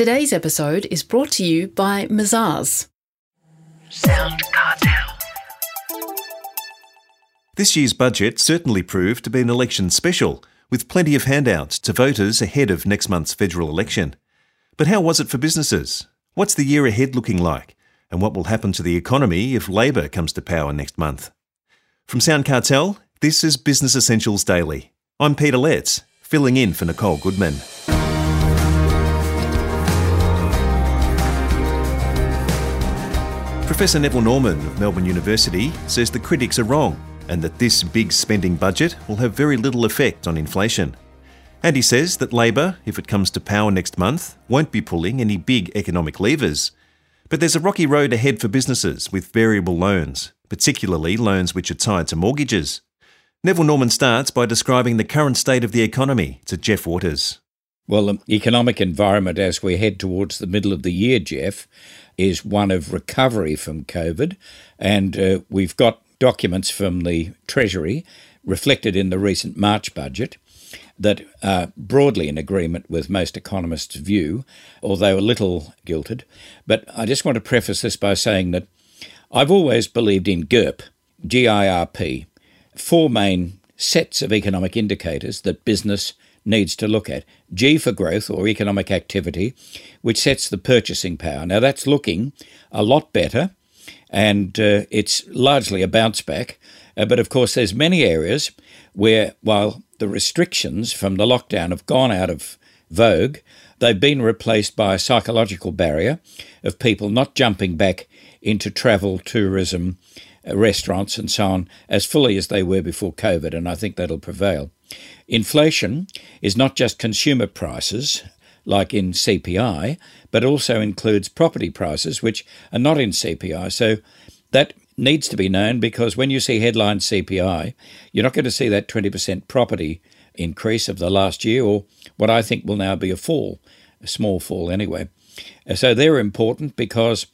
Today's episode is brought to you by Mazars. Sound Cartel. This year's budget certainly proved to be an election special, with plenty of handouts to voters ahead of next month's federal election. But how was it for businesses? What's the year ahead looking like? And what will happen to the economy if Labor comes to power next month? From Sound Cartel, this is Business Essentials Daily. I'm Peter Letts, filling in for Nicole Goodman. Professor Neville Norman of Melbourne University says the critics are wrong and that this big spending budget will have very little effect on inflation. And he says that Labor, if it comes to power next month, won't be pulling any big economic levers. But there's a rocky road ahead for businesses with variable loans, particularly loans which are tied to mortgages. Neville Norman starts by describing the current state of the economy to Jeff Waters. Well, the economic environment as we head towards the middle of the year, Jeff, is one of recovery from COVID. And uh, we've got documents from the Treasury reflected in the recent March budget that are broadly in agreement with most economists' view, although a little gilded. But I just want to preface this by saying that I've always believed in GIRP, G I R P, four main sets of economic indicators that business needs to look at. G for growth or economic activity, which sets the purchasing power. Now that's looking a lot better, and uh, it's largely a bounce back. Uh, but of course, there's many areas where, while the restrictions from the lockdown have gone out of vogue, they've been replaced by a psychological barrier of people not jumping back into travel, tourism, uh, restaurants, and so on as fully as they were before COVID, and I think that'll prevail. Inflation is not just consumer prices, like in CPI, but also includes property prices, which are not in CPI. So that needs to be known because when you see headline CPI, you're not going to see that 20% property increase of the last year, or what I think will now be a fall, a small fall anyway. Uh, so they're important because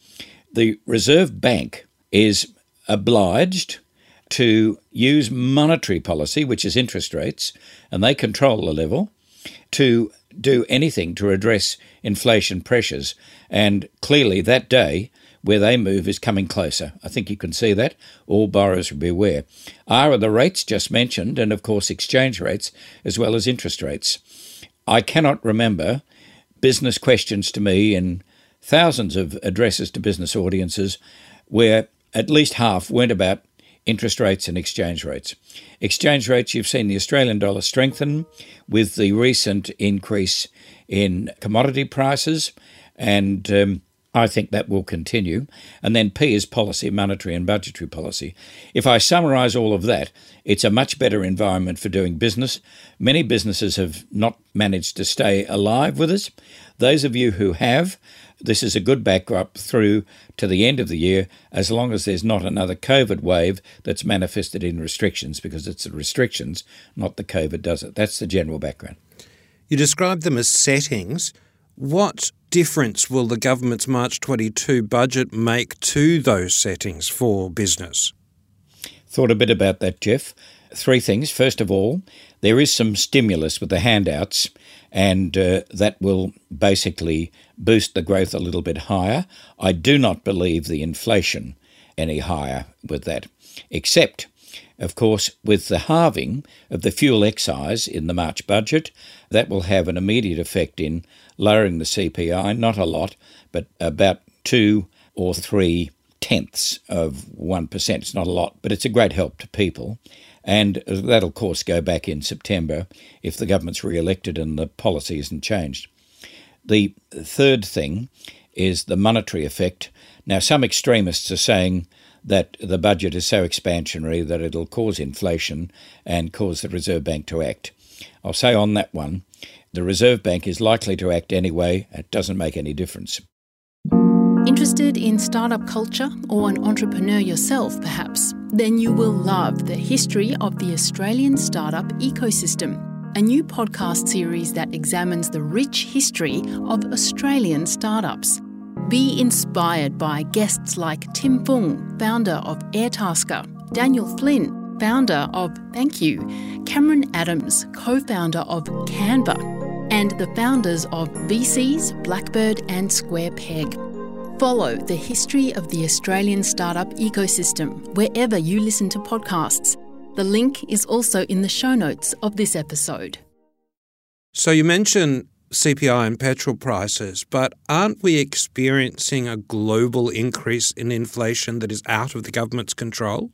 the Reserve Bank is obliged to use monetary policy, which is interest rates, and they control the level, to do anything to address inflation pressures. And clearly, that day where they move is coming closer. I think you can see that. All borrowers will be aware. R are the rates just mentioned, and of course, exchange rates as well as interest rates. I cannot remember business questions to me in thousands of addresses to business audiences where at least half weren't about interest rates and exchange rates. Exchange rates, you've seen the Australian dollar strengthen with the recent increase in commodity prices, and um, I think that will continue. And then P is policy, monetary and budgetary policy. If I summarise all of that, it's a much better environment for doing business. Many businesses have not managed to stay alive with us. Those of you who have, this is a good backdrop through to the end of the year, as long as there's not another COVID wave that's manifested in restrictions, because it's the restrictions, not the COVID, does it? That's the general background. You describe them as settings. What difference will the government's March 22 budget make to those settings for business? Thought a bit about that, Jeff. Three things. First of all, there is some stimulus with the handouts and uh, that will basically boost the growth a little bit higher. I do not believe the inflation any higher with that, except, of course, with the halving of the fuel excise in the March budget, that will have an immediate effect in lowering the CPI, not a lot, but about two or three tenths of 1%. It's not a lot, but it's a great help to people. And that'll, of course, go back in September if the government's re elected and the policy isn't changed. The third thing is the monetary effect. Now, some extremists are saying that the budget is so expansionary that it'll cause inflation and cause the Reserve Bank to act. I'll say on that one, the Reserve Bank is likely to act anyway, it doesn't make any difference. Interested in startup culture or an entrepreneur yourself, perhaps? Then you will love the history of the Australian startup ecosystem, a new podcast series that examines the rich history of Australian startups. Be inspired by guests like Tim Fung, founder of Airtasker, Daniel Flynn, founder of Thank You, Cameron Adams, co founder of Canva and the founders of VCs, Blackbird, and Square Peg. Follow the history of the Australian startup ecosystem wherever you listen to podcasts. The link is also in the show notes of this episode. So you mentioned CPI and petrol prices, but aren't we experiencing a global increase in inflation that is out of the government's control?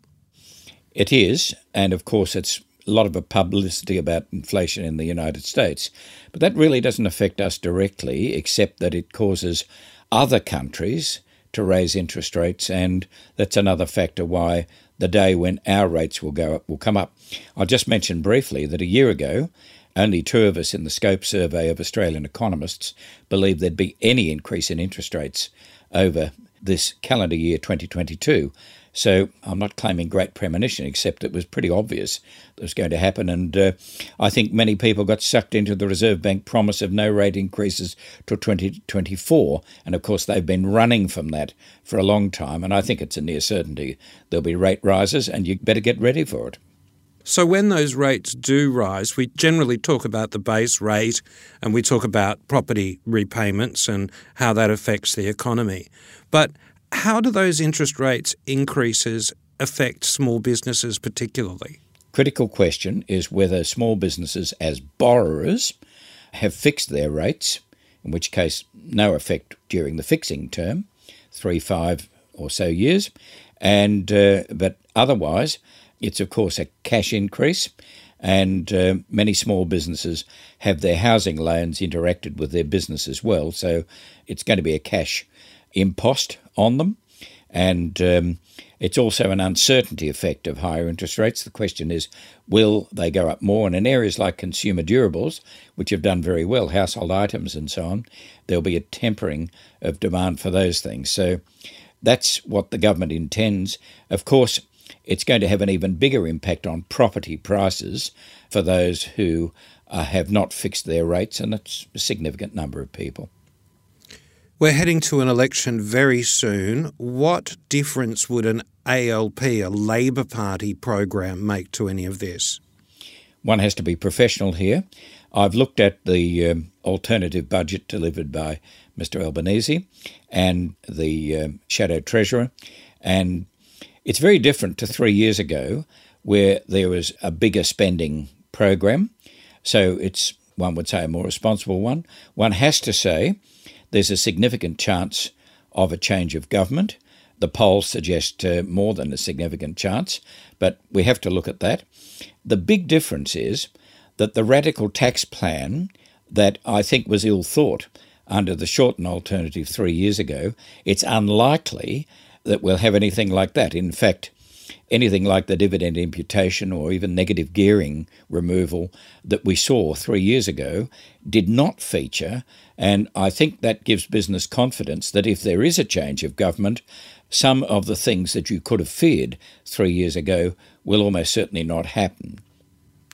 It is, and of course, it's a lot of publicity about inflation in the United States. But that really doesn't affect us directly, except that it causes other countries to raise interest rates, and that's another factor why the day when our rates will go up will come up. I'll just mention briefly that a year ago, only two of us in the Scope survey of Australian economists believed there'd be any increase in interest rates over this calendar year 2022. So I'm not claiming great premonition, except it was pretty obvious that was going to happen. And uh, I think many people got sucked into the Reserve Bank promise of no rate increases till 2024. And of course, they've been running from that for a long time. And I think it's a near certainty there'll be rate rises, and you better get ready for it. So, when those rates do rise, we generally talk about the base rate and we talk about property repayments and how that affects the economy. But how do those interest rates increases affect small businesses particularly? Critical question is whether small businesses as borrowers have fixed their rates, in which case no effect during the fixing term, three, five or so years, and uh, but otherwise it's, of course, a cash increase, and uh, many small businesses have their housing loans interacted with their business as well. So it's going to be a cash impost on them. And um, it's also an uncertainty effect of higher interest rates. The question is, will they go up more? And in areas like consumer durables, which have done very well, household items and so on, there'll be a tempering of demand for those things. So that's what the government intends. Of course, it's going to have an even bigger impact on property prices for those who uh, have not fixed their rates, and it's a significant number of people. We're heading to an election very soon. What difference would an ALP, a Labor Party program, make to any of this? One has to be professional here. I've looked at the um, alternative budget delivered by Mr. Albanese and the uh, Shadow Treasurer, and it's very different to three years ago, where there was a bigger spending program. So it's, one would say, a more responsible one. One has to say there's a significant chance of a change of government. The polls suggest uh, more than a significant chance, but we have to look at that. The big difference is that the radical tax plan that I think was ill thought under the Shorten alternative three years ago, it's unlikely that we'll have anything like that. In fact, anything like the dividend imputation or even negative gearing removal that we saw three years ago did not feature. And I think that gives business confidence that if there is a change of government, some of the things that you could have feared three years ago will almost certainly not happen.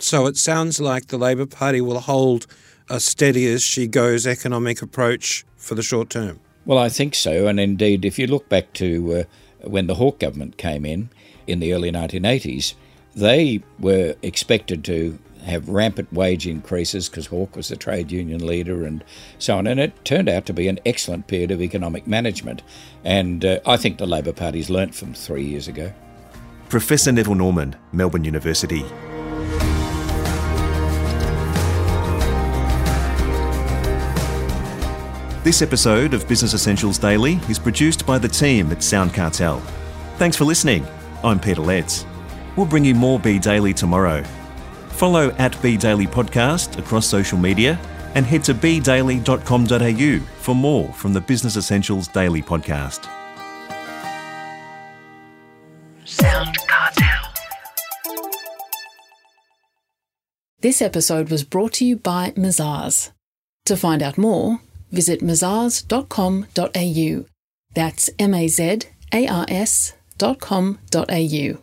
So it sounds like the Labor Party will hold a steady as she goes economic approach for the short term. Well, I think so. And indeed, if you look back to uh, when the Hawke government came in in the early 1980s, they were expected to have rampant wage increases because Hawke was the trade union leader and so on. And it turned out to be an excellent period of economic management. And uh, I think the Labor Party's learnt from three years ago. Professor Neville Norman, Melbourne University. This episode of Business Essentials Daily is produced by the team at Sound Cartel. Thanks for listening. I'm Peter Letts. We'll bring you more B Daily tomorrow. Follow at B Daily Podcast across social media and head to bdaily.com.au for more from the Business Essentials Daily Podcast. Sound Cartel. This episode was brought to you by Mazars. To find out more, visit mazars.com.au. That's M A Z A R S dot com dot au.